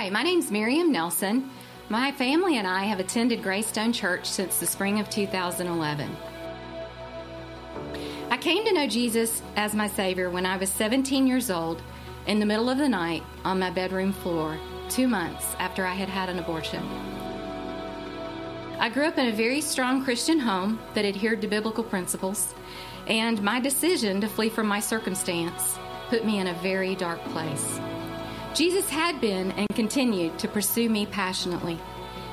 Hi, my name's Miriam Nelson. My family and I have attended Greystone Church since the spring of 2011. I came to know Jesus as my Savior when I was 17 years old in the middle of the night on my bedroom floor, two months after I had had an abortion. I grew up in a very strong Christian home that adhered to biblical principles, and my decision to flee from my circumstance put me in a very dark place. Jesus had been and continued to pursue me passionately,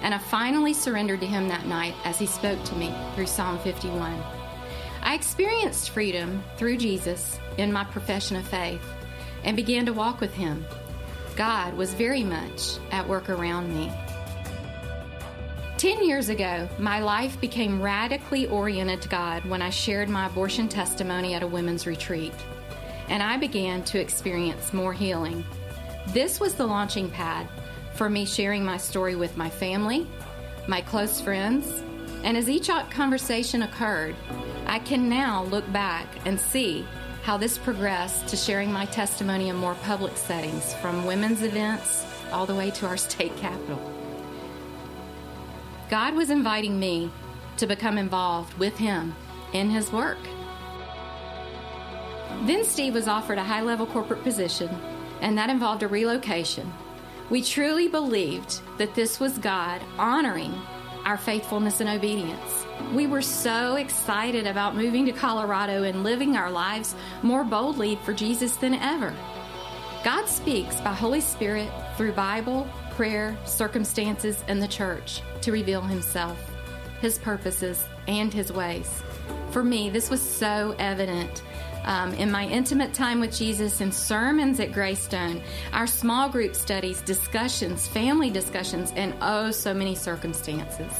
and I finally surrendered to him that night as he spoke to me through Psalm 51. I experienced freedom through Jesus in my profession of faith and began to walk with him. God was very much at work around me. Ten years ago, my life became radically oriented to God when I shared my abortion testimony at a women's retreat, and I began to experience more healing this was the launching pad for me sharing my story with my family, my close friends, and as each conversation occurred, I can now look back and see how this progressed to sharing my testimony in more public settings, from women's events all the way to our state capitol. God was inviting me to become involved with Him in His work. Then Steve was offered a high level corporate position and that involved a relocation. We truly believed that this was God honoring our faithfulness and obedience. We were so excited about moving to Colorado and living our lives more boldly for Jesus than ever. God speaks by Holy Spirit through Bible, prayer, circumstances, and the church to reveal Himself, His purposes, and His ways. For me, this was so evident um, in my intimate time with Jesus and sermons at Greystone, our small group studies, discussions, family discussions, and oh, so many circumstances.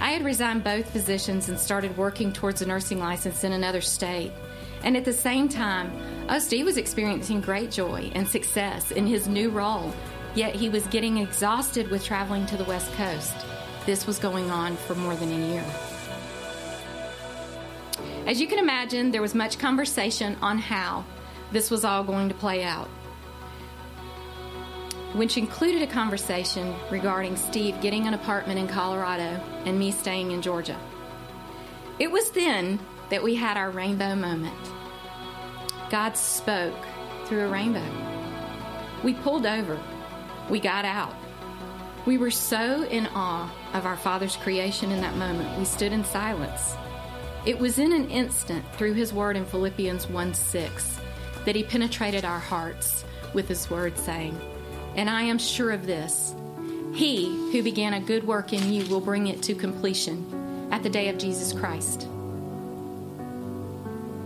I had resigned both positions and started working towards a nursing license in another state. And at the same time, oh, was experiencing great joy and success in his new role, yet he was getting exhausted with traveling to the West Coast. This was going on for more than a year. As you can imagine, there was much conversation on how this was all going to play out, which included a conversation regarding Steve getting an apartment in Colorado and me staying in Georgia. It was then that we had our rainbow moment. God spoke through a rainbow. We pulled over. We got out. We were so in awe of our Father's creation in that moment, we stood in silence it was in an instant, through his word in Philippians 1 6, that he penetrated our hearts with his word, saying, And I am sure of this He who began a good work in you will bring it to completion at the day of Jesus Christ.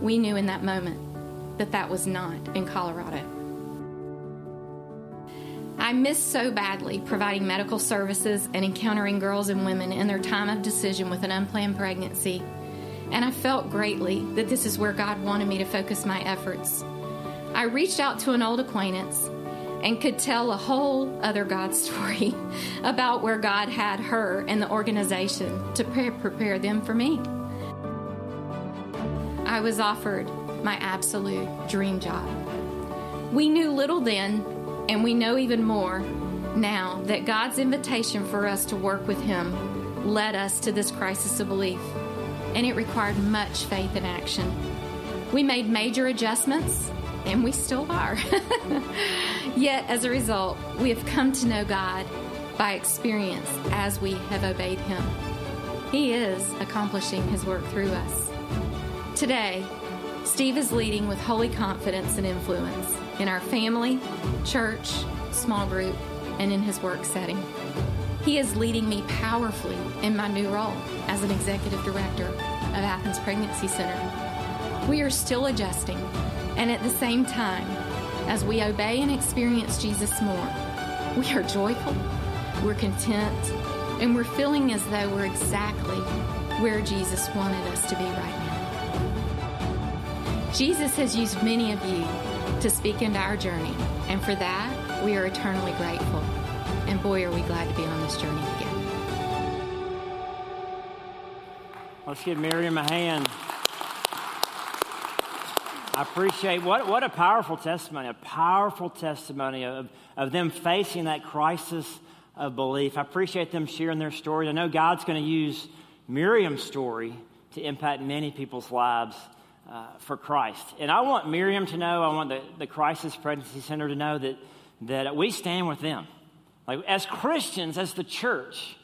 We knew in that moment that that was not in Colorado. I miss so badly providing medical services and encountering girls and women in their time of decision with an unplanned pregnancy and I felt greatly that this is where God wanted me to focus my efforts. I reached out to an old acquaintance and could tell a whole other God story about where God had her and the organization to prepare them for me. I was offered my absolute dream job. We knew little then, and we know even more now that God's invitation for us to work with Him led us to this crisis of belief and it required much faith and action. We made major adjustments, and we still are. Yet, as a result, we have come to know God by experience as we have obeyed Him. He is accomplishing His work through us. Today, Steve is leading with holy confidence and influence in our family, church, small group, and in his work setting. He is leading me powerfully in my new role as an executive director of Athens Pregnancy Center. We are still adjusting, and at the same time, as we obey and experience Jesus more, we are joyful, we're content, and we're feeling as though we're exactly where Jesus wanted us to be right now. Jesus has used many of you to speak into our journey, and for that, we are eternally grateful. And boy, are we glad to be on this journey Let's give Miriam a hand. I appreciate what, what a powerful testimony, a powerful testimony of, of them facing that crisis of belief. I appreciate them sharing their story. I know God's going to use Miriam's story to impact many people's lives uh, for Christ. And I want Miriam to know, I want the, the Crisis Pregnancy Center to know that, that we stand with them. Like, as Christians, as the church,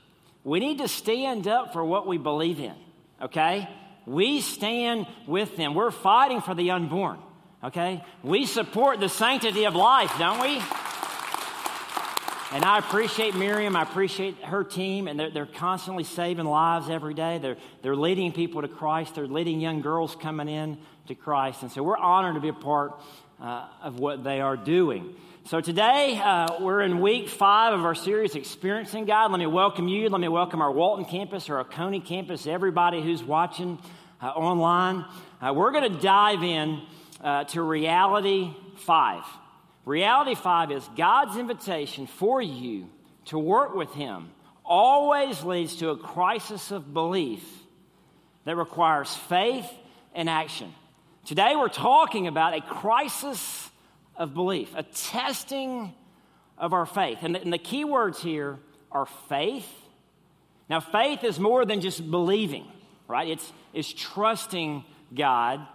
we need to stand up for what we believe in, okay? We stand with them. We're fighting for the unborn, okay? We support the sanctity of life, don't we? And I appreciate Miriam. I appreciate her team, and they're, they're, constantly saving lives every day. They're, they're leading people to Christ. They're leading young girls coming in to Christ. And so we're honored to be a part uh, of what they are doing. So today, uh, we're in week five of our series, Experiencing God. Let me welcome you. Let me welcome our Walton campus, our Oconee campus, everybody who's watching uh, online. Uh, we're going to dive in uh, to reality five. Reality five is God's invitation for you to work with Him always leads to a crisis of belief that requires faith and action. Today we're talking about a crisis of belief, a testing of our faith. And the, and the key words here are faith. Now, faith is more than just believing, right? It's, it's trusting God.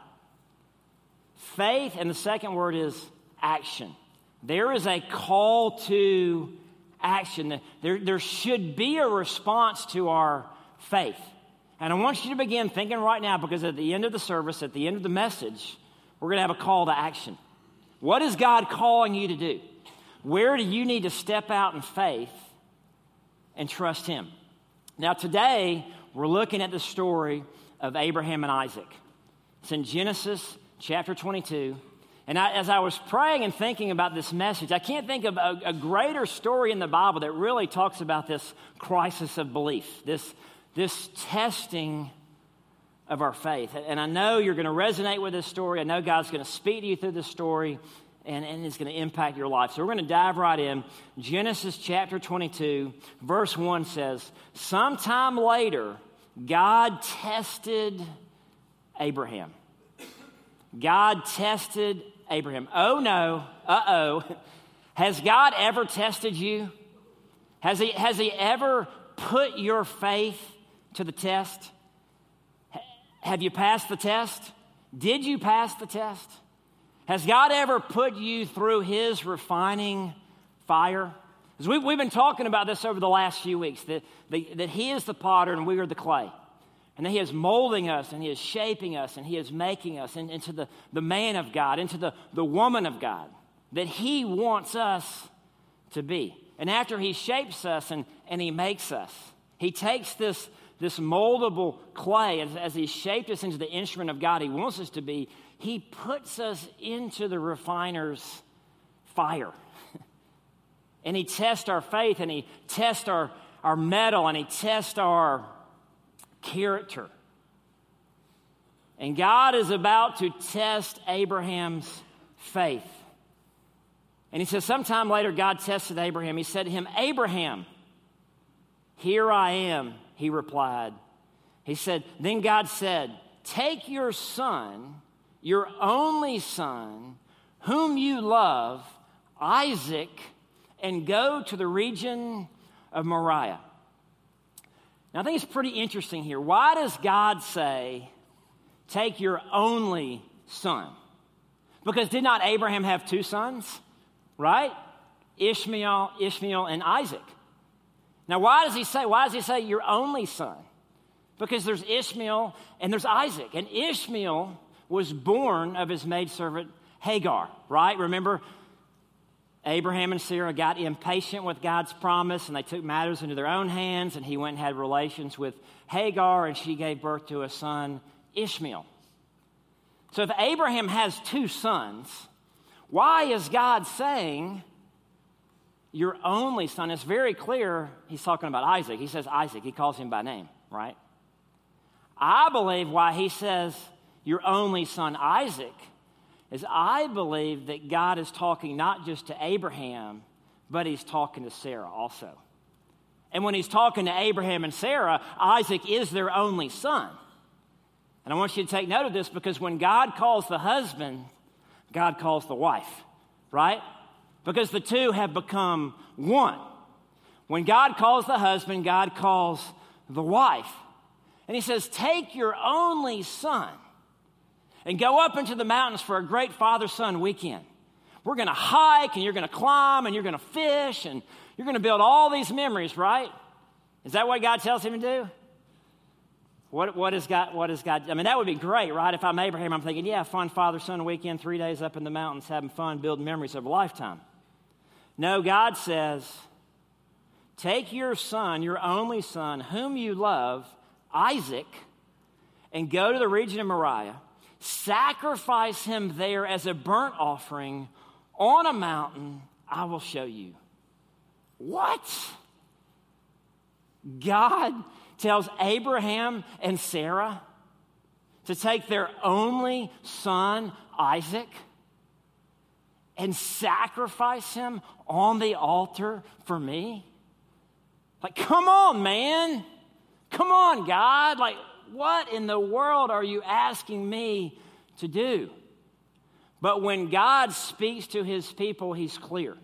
Faith, and the second word is action. There is a call to action. There, there should be a response to our faith. And I want you to begin thinking right now because at the end of the service, at the end of the message, we're going to have a call to action. What is God calling you to do? Where do you need to step out in faith and trust Him? Now, today, we're looking at the story of Abraham and Isaac. It's in Genesis chapter 22. And I, as I was praying and thinking about this message, I can't think of a, a, greater story in the Bible that really talks about this crisis of belief, this, this testing of our faith. And I know you're going to resonate with this story. I know God's going to speak to you through this story and, and it's going to impact your life. So we're going to dive right in. Genesis chapter 22, verse 1 says, Sometime later, God tested Abraham. God tested Abraham. Oh no, uh oh. Has God ever tested you? Has he, has he ever put your faith to the test? Have you passed the test? Did you pass the test? Has God ever put you through his refining fire? Because we, we've been talking about this over the last few weeks that, that he is the potter and we are the clay. And that He is molding us and He is shaping us and He is making us in, into the, the man of God, into the, the woman of God that He wants us to be. And after He shapes us and, and He makes us, He takes this, this moldable clay as, as He shaped us into the instrument of God He wants us to be, He puts us into the refiner's fire. and He tests our faith and He tests our, our mettle and He tests our character. And God is about to test Abraham's faith. And he says, sometime later, God tested Abraham. He said to him, Abraham, here I am, he replied. He said, Then God said, Take your son, your only son, whom you love, Isaac, and go to the region of Moriah. Now, I think it's pretty interesting here. Why does God say, take your only son? Because did not Abraham have two sons, right? Ishmael, Ishmael, and Isaac. Now, why does he say, why does he say your only son? Because there's Ishmael and there's Isaac. And Ishmael was born of his maidservant Hagar, right? Remember, Abraham and Sarah got impatient with God's promise and they took matters into their own hands, and he went and had relations with Hagar, and she gave birth to a son, Ishmael. So if Abraham has two sons, why is God saying, Your only son? It's very clear he's talking about Isaac. He says Isaac, he calls him by name, right? I believe why he says, Your only son, Isaac is I believe that God is talking not just to Abraham, but he's talking to Sarah also. And when he's talking to Abraham and Sarah, Isaac is their only son. And I want you to take note of this because when God calls the husband, God calls the wife, right? Because the two have become one. When God calls the husband, God calls the wife. And he says, Take your only son and go up into the mountains for a great father son weekend. We're going to hike and you're going to climb and you're going to fish and you're going to build all these memories, right? Is that what God tells him to do? What, what, is God, what is God? I mean, that would be great, right? If I'm Abraham, I'm thinking, yeah, fun father son weekend, three days up in the mountains, having fun, building memories of a lifetime. No, God says, take your son, your only son, whom you love, Isaac, and go to the region of Moriah, sacrifice him there as a burnt offering on a mountain I will show you. What? God tells Abraham and Sarah to take their only son, Isaac, and sacrifice him on the altar for me? Like, come on, man. Come on, God. Like, what in the world are you asking me to do? But when God speaks to his people, he's clear.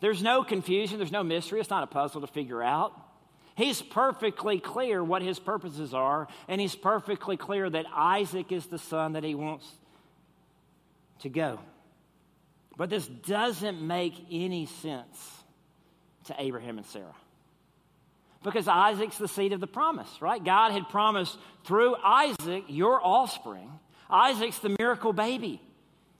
There's no confusion, there's no mystery. It's not a puzzle to figure out. He's perfectly clear what his purposes are, and he's perfectly clear that Isaac is the son that he wants to go. But this doesn't make any sense to Abraham and Sarah. Because Isaac's the seed of the promise, right? God had promised through Isaac, your offspring. Isaac's the miracle baby.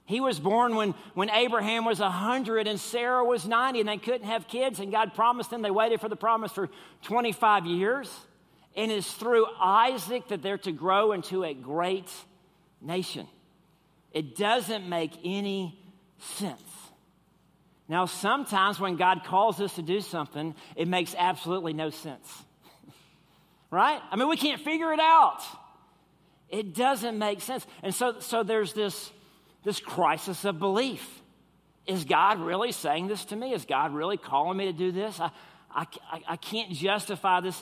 He was born when, when Abraham was 100 and Sarah was 90, and they couldn't have kids, and God promised them. They waited for the promise for 25 years. And it's through Isaac that they're to grow into a great nation. It doesn't make any sense. Now, sometimes when God calls us to do something, it makes absolutely no sense. right? I mean, we can't figure it out. It doesn't make sense. And so, so there's this this crisis of belief. Is God really saying this to me? Is God really calling me to do this? I, I, I can't justify this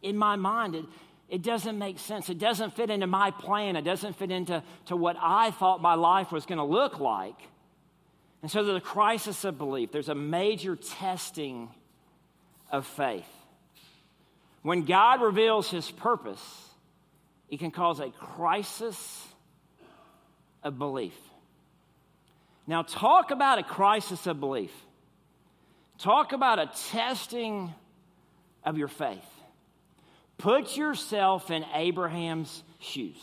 in my mind. It, it doesn't make sense. It doesn't fit into my plan. It doesn't fit into to what I thought my life was going to look like. And so there's a crisis of belief. There's a major testing of faith. When God reveals his purpose, it can cause a crisis of belief. Now, talk about a crisis of belief. Talk about a testing of your faith. Put yourself in Abraham's shoes.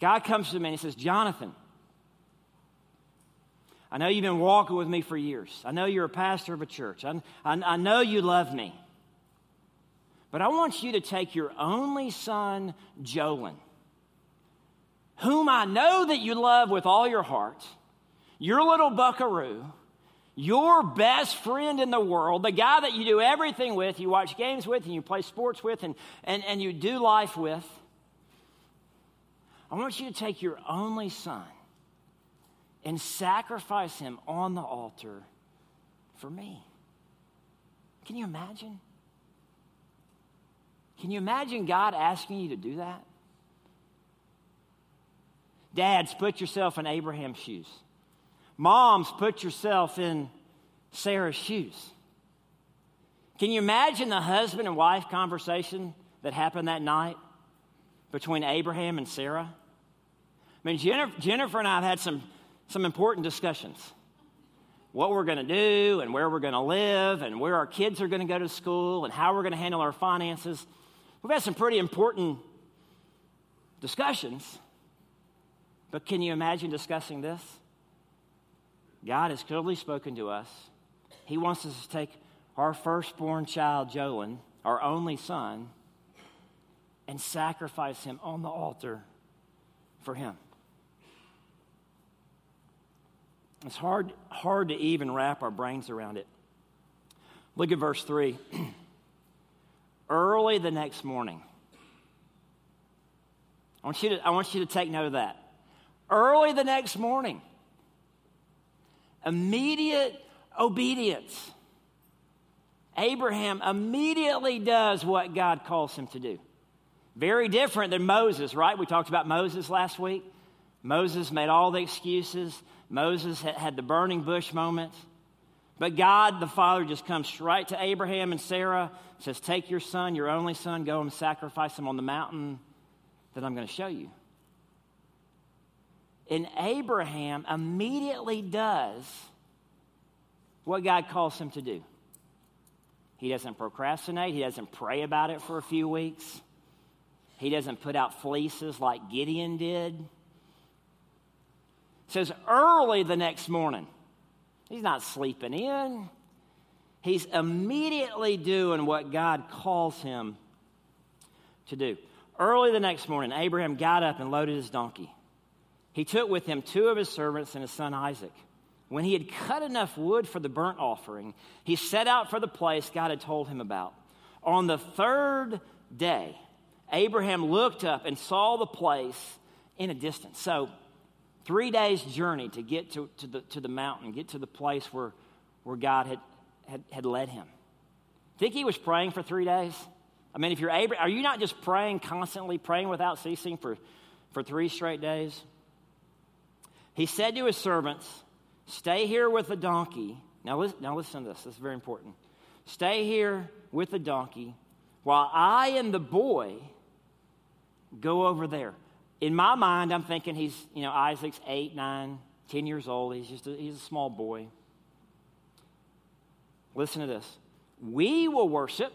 God comes to me and he says, Jonathan, I know you've been walking with me for years. I know you're a pastor of a church. I, I, I know you love me. But I want you to take your only son, Jolin, whom I know that you love with all your heart, your little buckaroo, your best friend in the world, the guy that you do everything with, you watch games with, and you play sports with, and, and, and you do life with. I want you to take your only son and sacrifice him on the altar for me. Can you imagine? Can you imagine God asking you to do that? Dads, put yourself in Abraham's shoes. Moms, put yourself in Sarah's shoes. Can you imagine the husband and wife conversation that happened that night between Abraham and Sarah? I mean, Jennifer, Jennifer and I have had some, some important discussions. What we're going to do, and where we're going to live, and where our kids are going to go to school, and how we're going to handle our finances. We've had some pretty important discussions. But can you imagine discussing this? God has clearly spoken to us. He wants us to take our firstborn child, Jolin, our only son, and sacrifice him on the altar for him. It's hard, hard to even wrap our brains around it. Look at verse 3. Early the next morning, I want, you to, I want you to take note of that early the next morning. Immediate obedience. Abraham immediately does what God calls him to do. Very different than Moses, right? We talked about Moses last week. Moses made all the excuses. Moses had the burning bush moment. But God the Father just comes right to Abraham and Sarah, says, Take your son, your only son, go and sacrifice him on the mountain that I'm going to show you. And Abraham immediately does what God calls him to do. He doesn't procrastinate, he doesn't pray about it for a few weeks, he doesn't put out fleeces like Gideon did. It says early the next morning, he's not sleeping in. He's immediately doing what God calls him to do. Early the next morning, Abraham got up and loaded his donkey. He took with him two of his servants and his son Isaac. When he had cut enough wood for the burnt offering, he set out for the place God had told him about. On the third day, Abraham looked up and saw the place in a distance. So, three days' journey to get to, to, the, to the mountain, get to the place where, where God had, had, had led him. Think he was praying for three days? I mean, if you're Abraham, are you not just praying constantly, praying without ceasing for, for three straight days? He said to his servants, Stay here with the donkey. Now listen, now listen to this. This is very important. Stay here with the donkey while I and the boy go over there. In my mind, I'm thinking he's, you know, Isaac's eight, nine, ten years old. He's just a, he's a small boy. Listen to this. We will worship,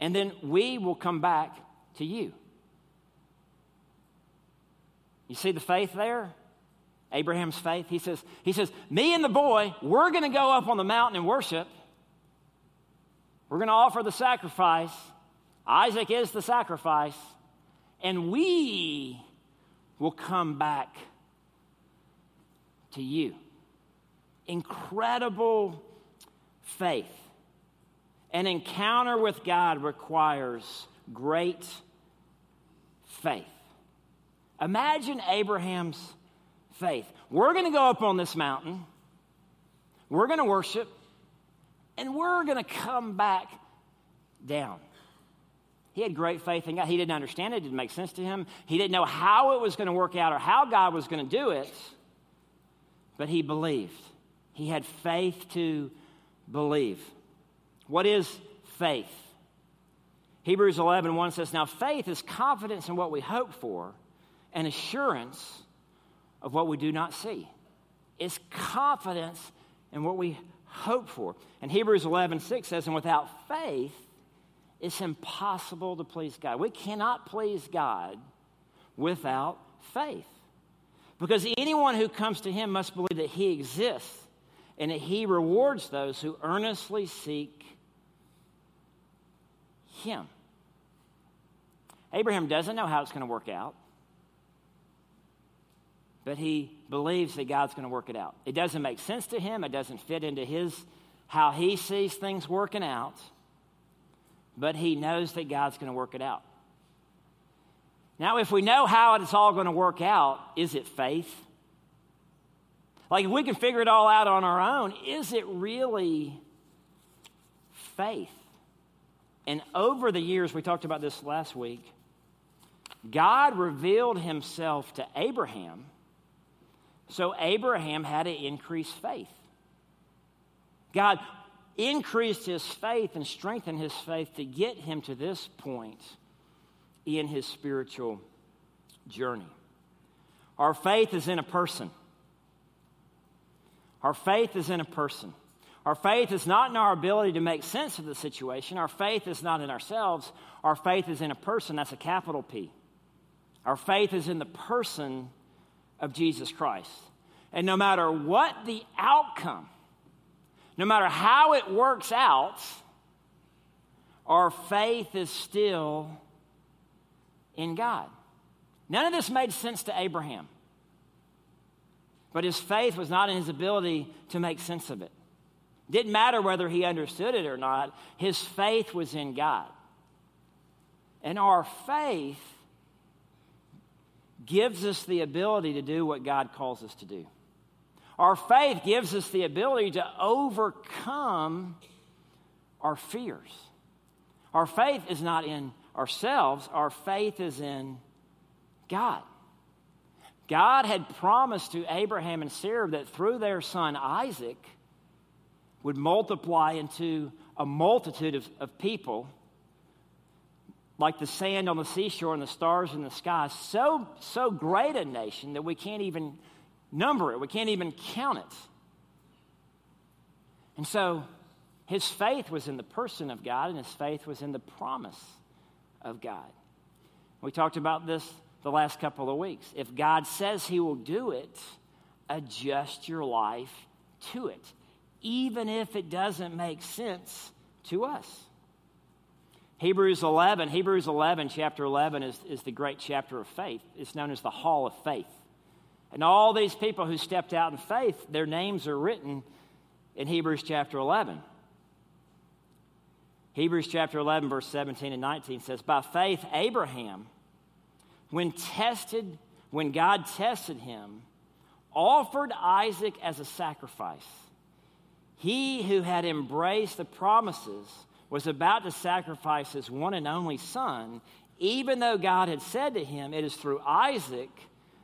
and then we will come back to you. You see the faith there? Abraham's faith. He says, he says, Me and the boy, we're going to go up on the mountain and worship. We're going to offer the sacrifice. Isaac is the sacrifice. And we will come back to you. Incredible faith. An encounter with God requires great faith. Imagine Abraham's faith. We're going to go up on this mountain, we're going to worship, and we're going to come back down. He had great faith in God. He didn't understand it, it didn't make sense to him. He didn't know how it was going to work out or how God was going to do it, but he believed. He had faith to believe. What is faith? Hebrews 11, 1 says, Now faith is confidence in what we hope for and assurance of what we do not see. It's confidence in what we hope for. And Hebrews 11, 6 says, And without faith, it's impossible to please God. We cannot please God without faith. Because anyone who comes to Him must believe that He exists and that He rewards those who earnestly seek Him. Abraham doesn't know how it's going to work out but he believes that God's going to work it out. It doesn't make sense to him, it doesn't fit into his how he sees things working out, but he knows that God's going to work it out. Now, if we know how it's all going to work out, is it faith? Like, if we can figure it all out on our own, is it really faith? And over the years, we talked about this last week, God revealed himself to Abraham so Abraham had to increase faith. God increased his faith and strengthened his faith to get him to this point in his spiritual journey. Our faith is in a person. Our faith is in a person. Our faith is not in our ability to make sense of the situation. Our faith is not in ourselves. Our faith is in a person. That's a capital P. Our faith is in the person of Jesus Christ. And no matter what the outcome, no matter how it works out, our faith is still in God. None of this made sense to Abraham. But his faith was not in his ability to make sense of it. Didn't matter whether he understood it or not, his faith was in God. And our faith gives us the ability to do what God calls us to do. Our faith gives us the ability to overcome our fears. Our faith is not in ourselves, our faith is in God. God had promised to Abraham and Sarah that through their son Isaac would multiply into a multitude of, of people like the sand on the seashore and the stars in the sky, so, so great a nation that we can't even number it, we can't even count it. And so his faith was in the person of God, and his faith was in the promise of God. We talked about this the last couple of weeks. If God says he will do it, adjust your life to it, even if it doesn't make sense to us. Hebrews 11, Hebrews 11, chapter 11, is, is the great chapter of faith. It's known as the Hall of Faith. And all these people who stepped out in faith, their names are written in Hebrews chapter 11. Hebrews chapter 11, verse 17 and 19 says, By faith, Abraham, when tested, when God tested him, offered Isaac as a sacrifice. He who had embraced the promises was about to sacrifice his one and only son, even though God had said to him, It is through Isaac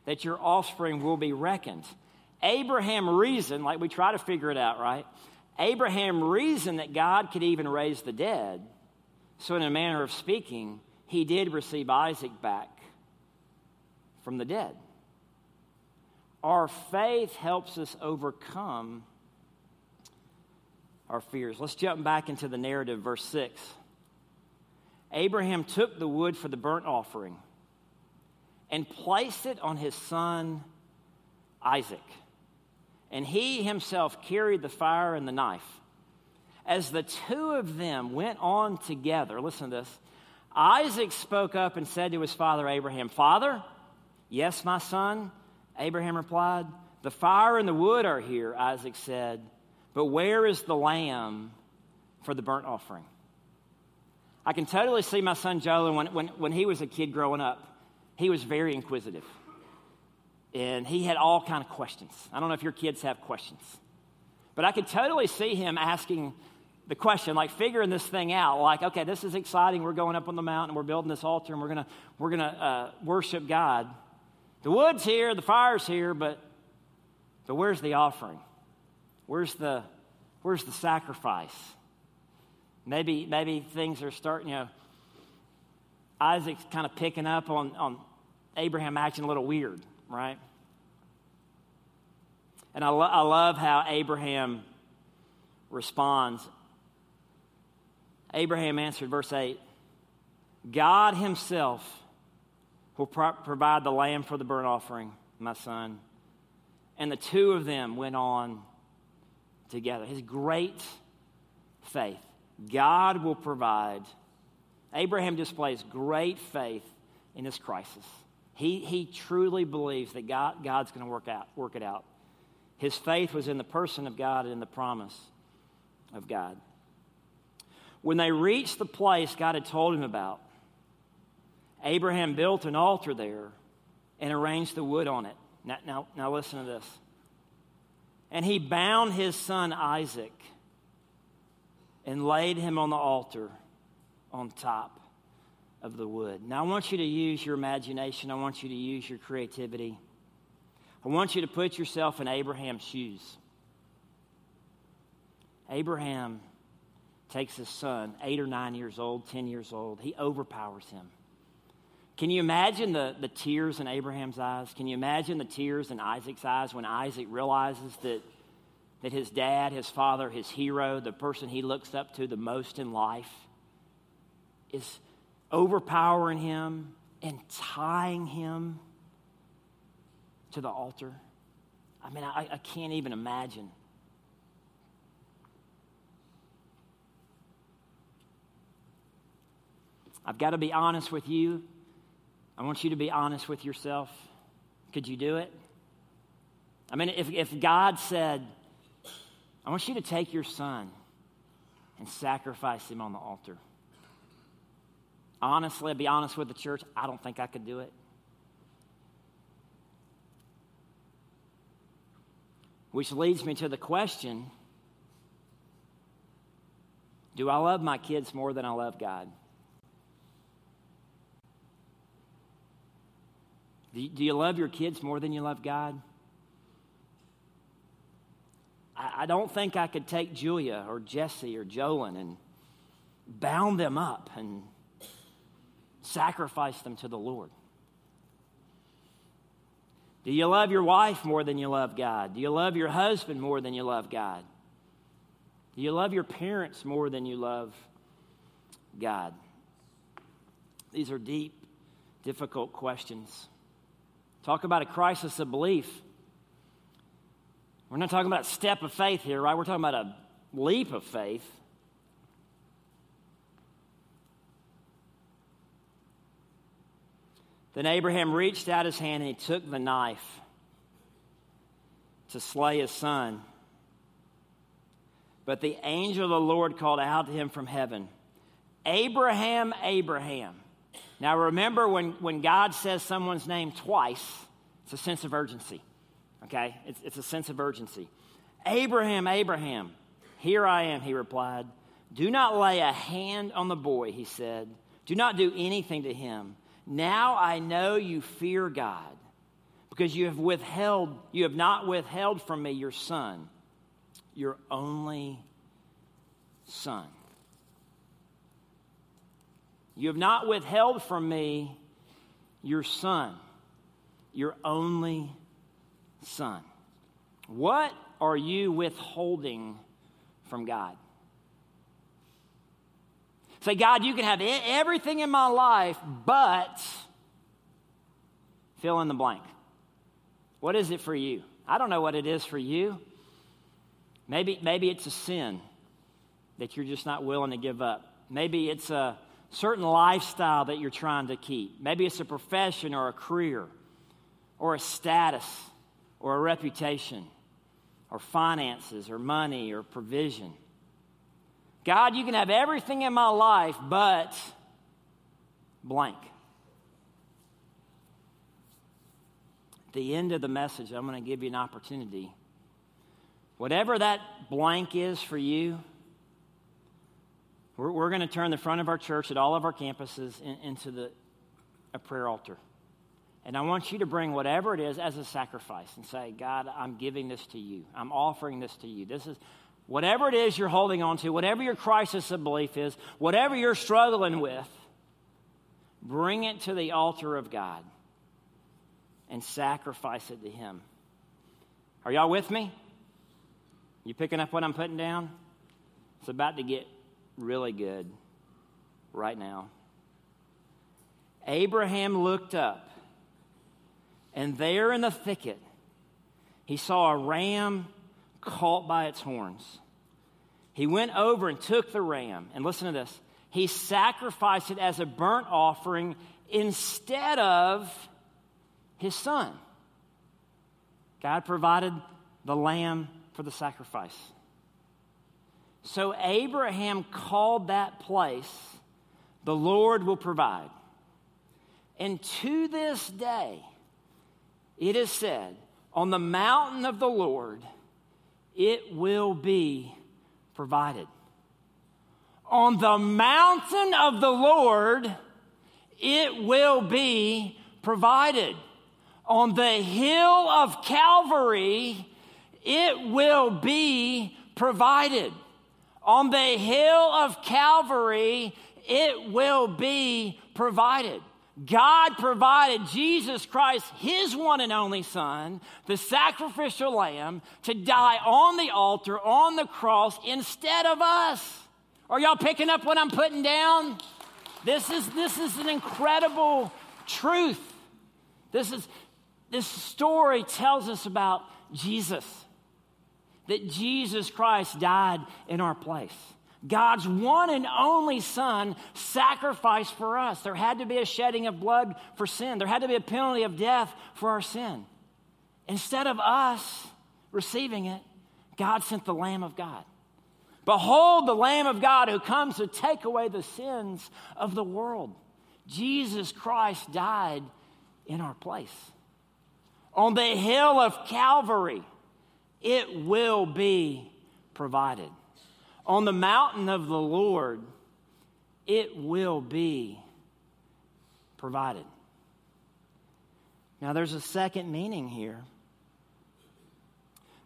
that your offspring will be reckoned. Abraham reasoned, like we try to figure it out, right? Abraham reasoned that God could even raise the dead. So, in a manner of speaking, he did receive Isaac back from the dead. Our faith helps us overcome our fears. Let's jump back into the narrative, verse 6. Abraham took the wood for the burnt offering and placed it on his son Isaac. And he himself carried the fire and the knife. As the two of them went on together, listen to this. Isaac spoke up and said to his father Abraham, Father, yes, my son, Abraham replied. The fire and the wood are here, Isaac said, but where is the lamb for the burnt offering? I can totally see my son Joel when, when, when he was a kid growing up he was very inquisitive. And he had all kind of questions. I don't know if your kids have questions. But I could totally see him asking the question, like figuring this thing out. Like, okay, this is exciting. We're going up on the mountain, we're building this altar, and we're gonna we're gonna uh, worship God. The wood's here, the fire's here, but but where's the offering? Where's the where's the sacrifice? Maybe maybe things are starting. You know, Isaac's kind of picking up on on Abraham acting a little weird, right? And I, lo- I love how Abraham responds. Abraham answered, verse 8 God Himself will pro- provide the lamb for the burnt offering, my son. And the two of them went on together. His great faith. God will provide. Abraham displays great faith in this crisis. He, he truly believes that God, God's going to work, out, work it out. His faith was in the person of God and in the promise of God. When they reached the place God had told him about, Abraham built an altar there and arranged the wood on it. Now, now, now listen to this. And he bound his son Isaac and laid him on the altar on top of the wood. Now, I want you to use your imagination, I want you to use your creativity. I want you to put yourself in Abraham's shoes. Abraham takes his son, eight or nine years old, 10 years old, he overpowers him. Can you imagine the, the tears in Abraham's eyes? Can you imagine the tears in Isaac's eyes when Isaac realizes that, that his dad, his father, his hero, the person he looks up to the most in life, is overpowering him and tying him to the altar. I mean, I, I can't even imagine. I've got to be honest with you. I want you to be honest with yourself. Could you do it? I mean, if, if God said, I want you to take your son and sacrifice him on the altar. Honestly, I'll be honest with the church, I don't think I could do it. Which leads me to the question Do I love my kids more than I love God? Do you, love your kids more than you love God? I, don't think I could take Julia or Jesse or Jolyn and bound them up and sacrifice them to the Lord. Do you love your wife more than you love God? Do you love your husband more than you love God? Do you love your parents more than you love God? These are deep, difficult questions. Talk about a crisis of belief. We're not talking about a step of faith here, right? We're talking about a leap of faith. Then Abraham reached out his hand and he took the knife to slay his son. But the angel of the Lord called out to him from heaven, Abraham, Abraham. Now remember, when, when God says someone's name twice, it's a sense of urgency. Okay? It's, it's a sense of urgency. Abraham, Abraham. Here I am, he replied. Do not lay a hand on the boy, he said. Do not do anything to him. Now I know you fear God, because you have withheld, you have not withheld from me your son, your only son. You have not withheld from me your son, your only son. What are you withholding from God? Say, God, you can have everything in my life, but fill in the blank. What is it for you? I don't know what it is for you. Maybe, maybe it's a sin that you're just not willing to give up. Maybe it's a certain lifestyle that you're trying to keep. Maybe it's a profession or a career or a status or a reputation or finances or money or provision. God, you can have everything in my life, but blank. At the end of the message, I'm going to give you an opportunity. Whatever that blank is for you, we're, we're going to turn the front of our church at all of our campuses in, into the, a prayer altar. And I want you to bring whatever it is as a sacrifice and say, God, I'm giving this to you. I'm offering this to you. This is whatever it is you're holding on to, whatever your crisis of belief is, whatever you're struggling with, bring it to the altar of God and sacrifice it to Him. Are y'all with me? You picking up what I'm putting down? It's about to get really good right now. Abraham looked up and there in the thicket, he saw a ram caught by its horns. He went over and took the ram, and listen to this. He sacrificed it as a burnt offering instead of his son. God provided the lamb for the sacrifice. So Abraham called that place, the Lord will provide. And to this day, it is said, On the mountain of the Lord, it will be provided. On the mountain of the Lord, it will be provided. On the hill of Calvary, it will be provided. On the hill of Calvary, it will be provided. God provided Jesus Christ, his one and only Son, the sacrificial lamb, to die on the altar, on the cross, instead of us. Are y'all picking up what I'm putting down? This is, this is an incredible truth. This, is, this story tells us about Jesus, that Jesus Christ died in our place. God's one and only Son sacrificed for us. There had to be a shedding of blood for sin, there had to be a penalty of death for our sin. Instead of us receiving it, God sent the Lamb of God. Behold, the Lamb of God who comes to take away the sins of the world. Jesus Christ died in our place. On the hill of Calvary, it will be provided on the mountain of the Lord, it will be provided. Now, there's a second meaning here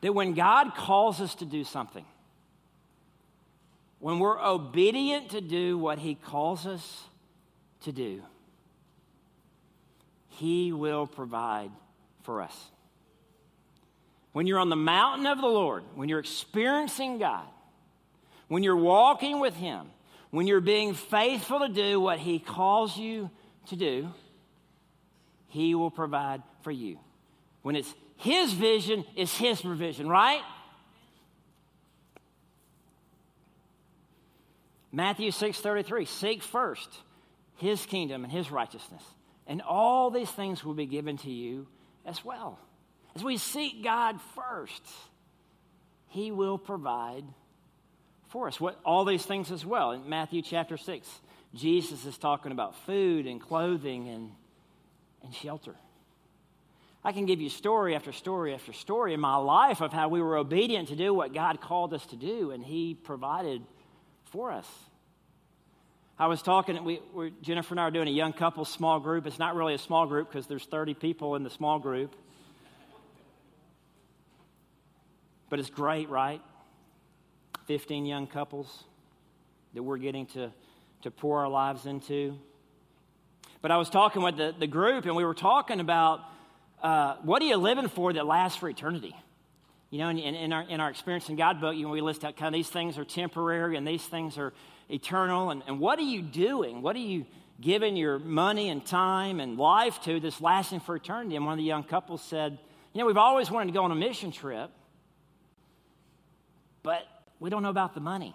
that when God calls us to do something, when we're obedient to do what He calls us to do, He will provide for us. When you're on the mountain of the Lord, when you're experiencing God, when you're walking with Him, when you're being faithful to do what He calls you to do, He will provide for you. When it's His vision, it's His provision, right? Matthew 6:33 Seek first his kingdom and his righteousness and all these things will be given to you as well. As we seek God first, he will provide for us. What all these things as well. In Matthew chapter 6, Jesus is talking about food and clothing and, and shelter. I can give you story after story after story in my life of how we were obedient to do what God called us to do, and He provided for us. I was talking, we, Jennifer and I are doing a young couple small group. It's not really a small group because there's 30 people in the small group. But it's great, right? 15 young couples that we're getting to, to pour our lives into. But I was talking with the, the group, and we were talking about uh, what are you living for that lasts for eternity? You know, in, in, our, in our Experiencing God book, you know, we list out kind of these things are temporary and these things are eternal. And, and what are you doing? What are you giving your money and time and life to that's lasting for eternity? And one of the young couples said, You know, we've always wanted to go on a mission trip, but we don't know about the money.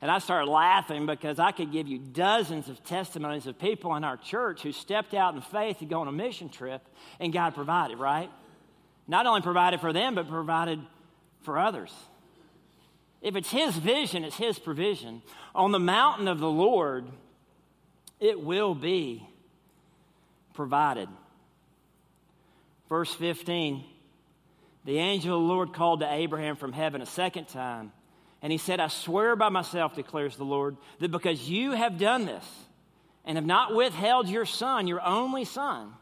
And I started laughing because I could give you dozens of testimonies of people in our church who stepped out in faith to go on a mission trip and God provided, right? Not only provided for them, but provided for others. If it's His vision, it's His provision. On the mountain of the Lord, it will be provided. Verse 15 the angel of the Lord called to Abraham from heaven a second time, and he said, I swear by myself, declares the Lord, that because you have done this and have not withheld your son, your only son,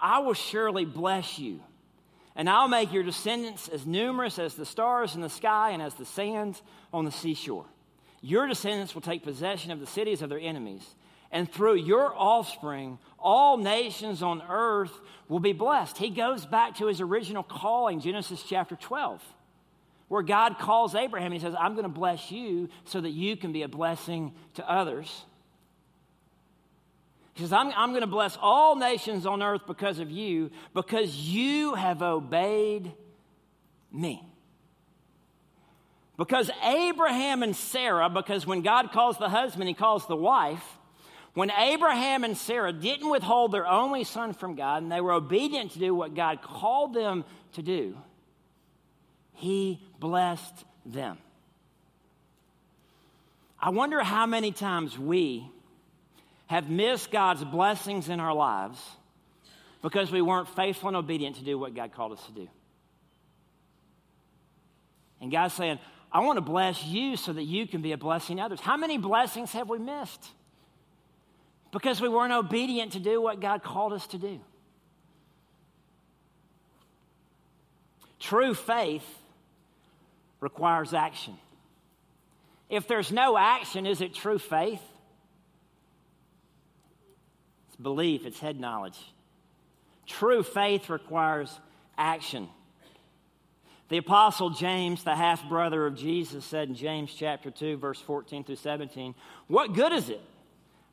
I will surely bless you. And I'll make your descendants as numerous as the stars in the sky and as the sands on the seashore. Your descendants will take possession of the cities of their enemies and through your offspring, all nations on earth will be blessed. He goes back to his original calling, Genesis chapter 12, where God calls Abraham. He says, I'm going to bless you so that you can be a blessing to others. He says, I'm, I'm going to bless all nations on earth because of you, because you have obeyed me. Because Abraham and Sarah, because when God calls the husband, he calls the wife, when Abraham and Sarah didn't withhold their only son from God and they were obedient to do what God called them to do, he blessed them. I wonder how many times we have missed God's blessings in our lives because we weren't faithful and obedient to do what God called us to do. And God's saying, I want to bless you so that you can be a blessing to others. How many blessings have we missed? Because we weren't obedient to do what God called us to do. True faith requires action. If there's no action, is it true faith? It's belief, it's head knowledge. True faith requires action. The apostle James, the half brother of Jesus, said in James chapter 2, verse 14 through 17, What good is it?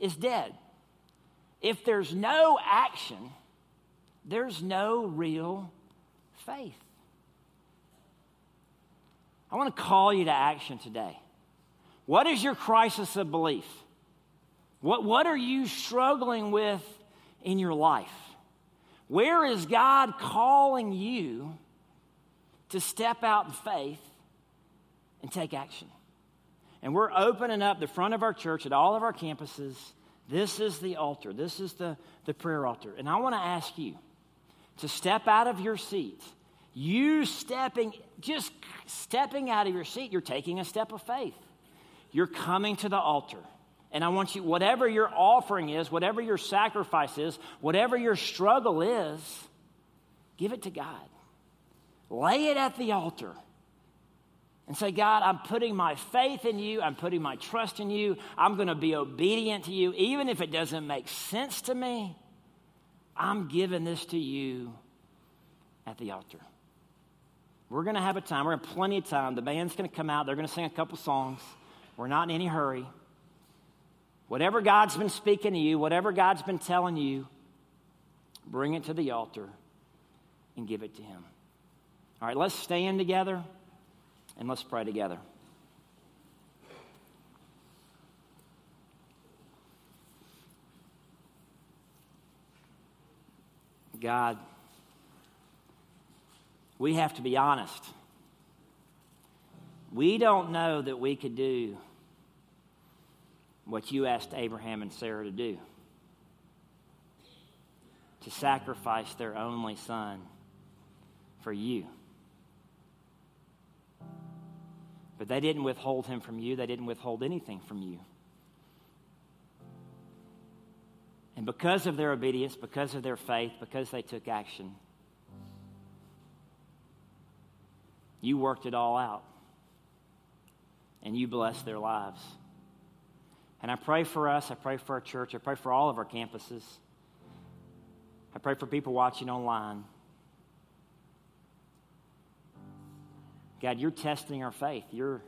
is dead. If there's no action, there's no real faith. I want to call you to action today. What is your crisis of belief? What, what are you struggling with in your life? Where is God calling you to step out in faith and take action? And we're opening up the front of our church at all of our campuses. This is the altar, this is the, the prayer altar. And I want to ask you to step out of your seat. You stepping, just stepping out of your seat, you're taking a step of faith. You're coming to the altar. And I want you, whatever your offering is, whatever your sacrifice is, whatever your struggle is, give it to God. Lay it at the altar and say, God, I'm putting my faith in you. I'm putting my trust in you. I'm going to be obedient to you. Even if it doesn't make sense to me, I'm giving this to you at the altar. We're going to have a time. We're going to have plenty of time. The band's going to come out. They're going to sing a couple songs. We're not in any hurry. Whatever God's been speaking to you, whatever God's been telling you, bring it to the altar and give it to Him. All right, let's stand together. And let's pray together. God, we have to be honest. We don't know that we could do what you asked Abraham and Sarah to do to sacrifice their only son for you. But they didn't withhold him from you, they didn't withhold anything from you. And because of their obedience, because of their faith, because they took action, you worked it all out. And you blessed their lives. And I pray for us, I pray for our church, I pray for all of our campuses. I pray for people watching online. God, you're testing our faith. You're,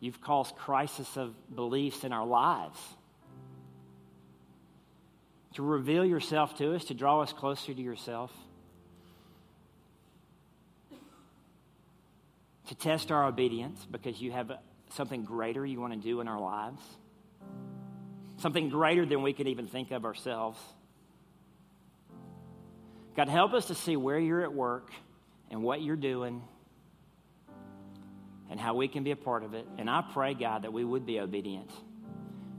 you've caused crisis of beliefs in our lives. To reveal yourself to us, to draw us closer to yourself. To test our obedience because you have something greater you want to do in our lives. Something greater than we could even think of ourselves. God, help us to see where you're at work and what you're doing and how we can be a part of it. And I pray, God, that we would be obedient,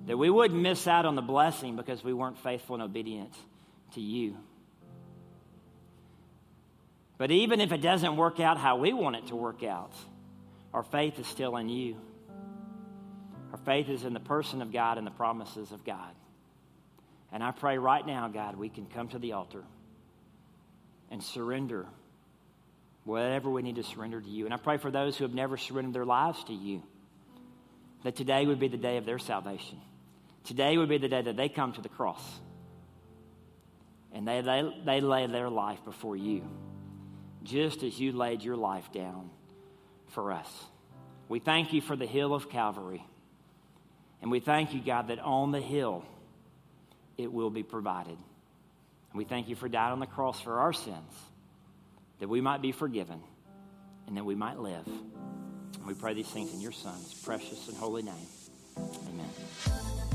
that we wouldn't miss out on the blessing because we weren't faithful and obedient to you. But even if it doesn't work out how we want it to work out, our faith is still in you. Our faith is in the person of God and the promises of God. And I pray right now, God, we can come to the altar and surrender whatever we need to surrender to you. And I pray for those who have never surrendered their lives to you, that today would be the day of their salvation. Today would be the day that they come to the cross and they, they, they lay their life before you, just as you laid your life down for us. We thank you for the hill of Calvary. And we thank you, God, that on the hill it will be provided. And we thank you for dying on the cross for our sins that we might be forgiven and that we might live. And we pray these things in your Son's precious and holy name. Amen.